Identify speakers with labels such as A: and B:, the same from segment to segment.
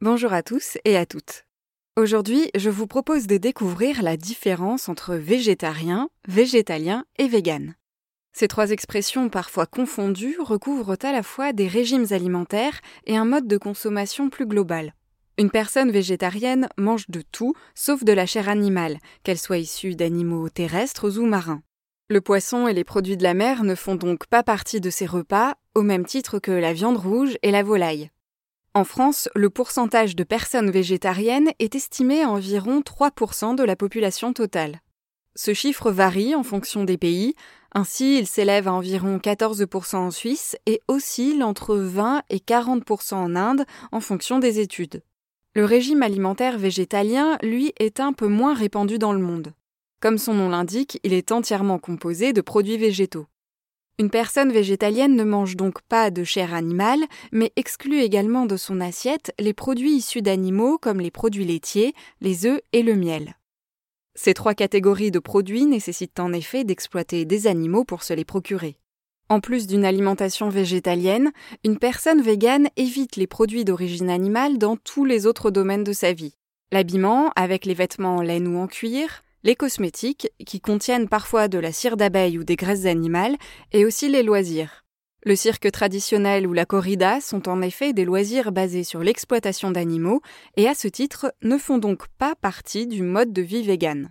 A: Bonjour à tous et à toutes. Aujourd'hui, je vous propose de découvrir la différence entre végétarien, végétalien et vegan. Ces trois expressions parfois confondues recouvrent à la fois des régimes alimentaires et un mode de consommation plus global. Une personne végétarienne mange de tout sauf de la chair animale, qu'elle soit issue d'animaux terrestres ou marins. Le poisson et les produits de la mer ne font donc pas partie de ses repas, au même titre que la viande rouge et la volaille. En France, le pourcentage de personnes végétariennes est estimé à environ 3% de la population totale. Ce chiffre varie en fonction des pays, ainsi il s'élève à environ 14% en Suisse et oscille entre 20 et 40% en Inde en fonction des études. Le régime alimentaire végétalien, lui, est un peu moins répandu dans le monde. Comme son nom l'indique, il est entièrement composé de produits végétaux. Une personne végétalienne ne mange donc pas de chair animale, mais exclut également de son assiette les produits issus d'animaux comme les produits laitiers, les œufs et le miel. Ces trois catégories de produits nécessitent en effet d'exploiter des animaux pour se les procurer. En plus d'une alimentation végétalienne, une personne végane évite les produits d'origine animale dans tous les autres domaines de sa vie. L'habillement, avec les vêtements en laine ou en cuir, les cosmétiques, qui contiennent parfois de la cire d'abeille ou des graisses animales, et aussi les loisirs. Le cirque traditionnel ou la corrida sont en effet des loisirs basés sur l'exploitation d'animaux et à ce titre ne font donc pas partie du mode de vie vegan.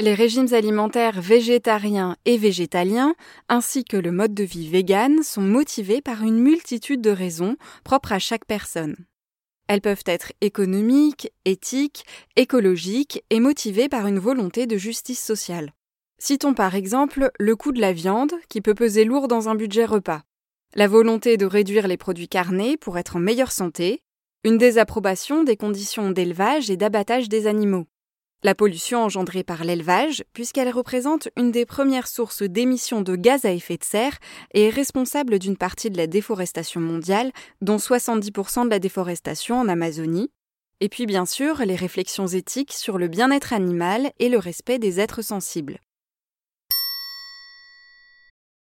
A: Les régimes alimentaires végétariens et végétaliens, ainsi que le mode de vie vegan, sont motivés par une multitude de raisons propres à chaque personne. Elles peuvent être économiques, éthiques, écologiques et motivées par une volonté de justice sociale. Citons par exemple le coût de la viande, qui peut peser lourd dans un budget repas, la volonté de réduire les produits carnés pour être en meilleure santé, une désapprobation des conditions d'élevage et d'abattage des animaux, la pollution engendrée par l'élevage, puisqu'elle représente une des premières sources d'émissions de gaz à effet de serre et est responsable d'une partie de la déforestation mondiale, dont 70% de la déforestation en Amazonie. Et puis bien sûr les réflexions éthiques sur le bien-être animal et le respect des êtres sensibles.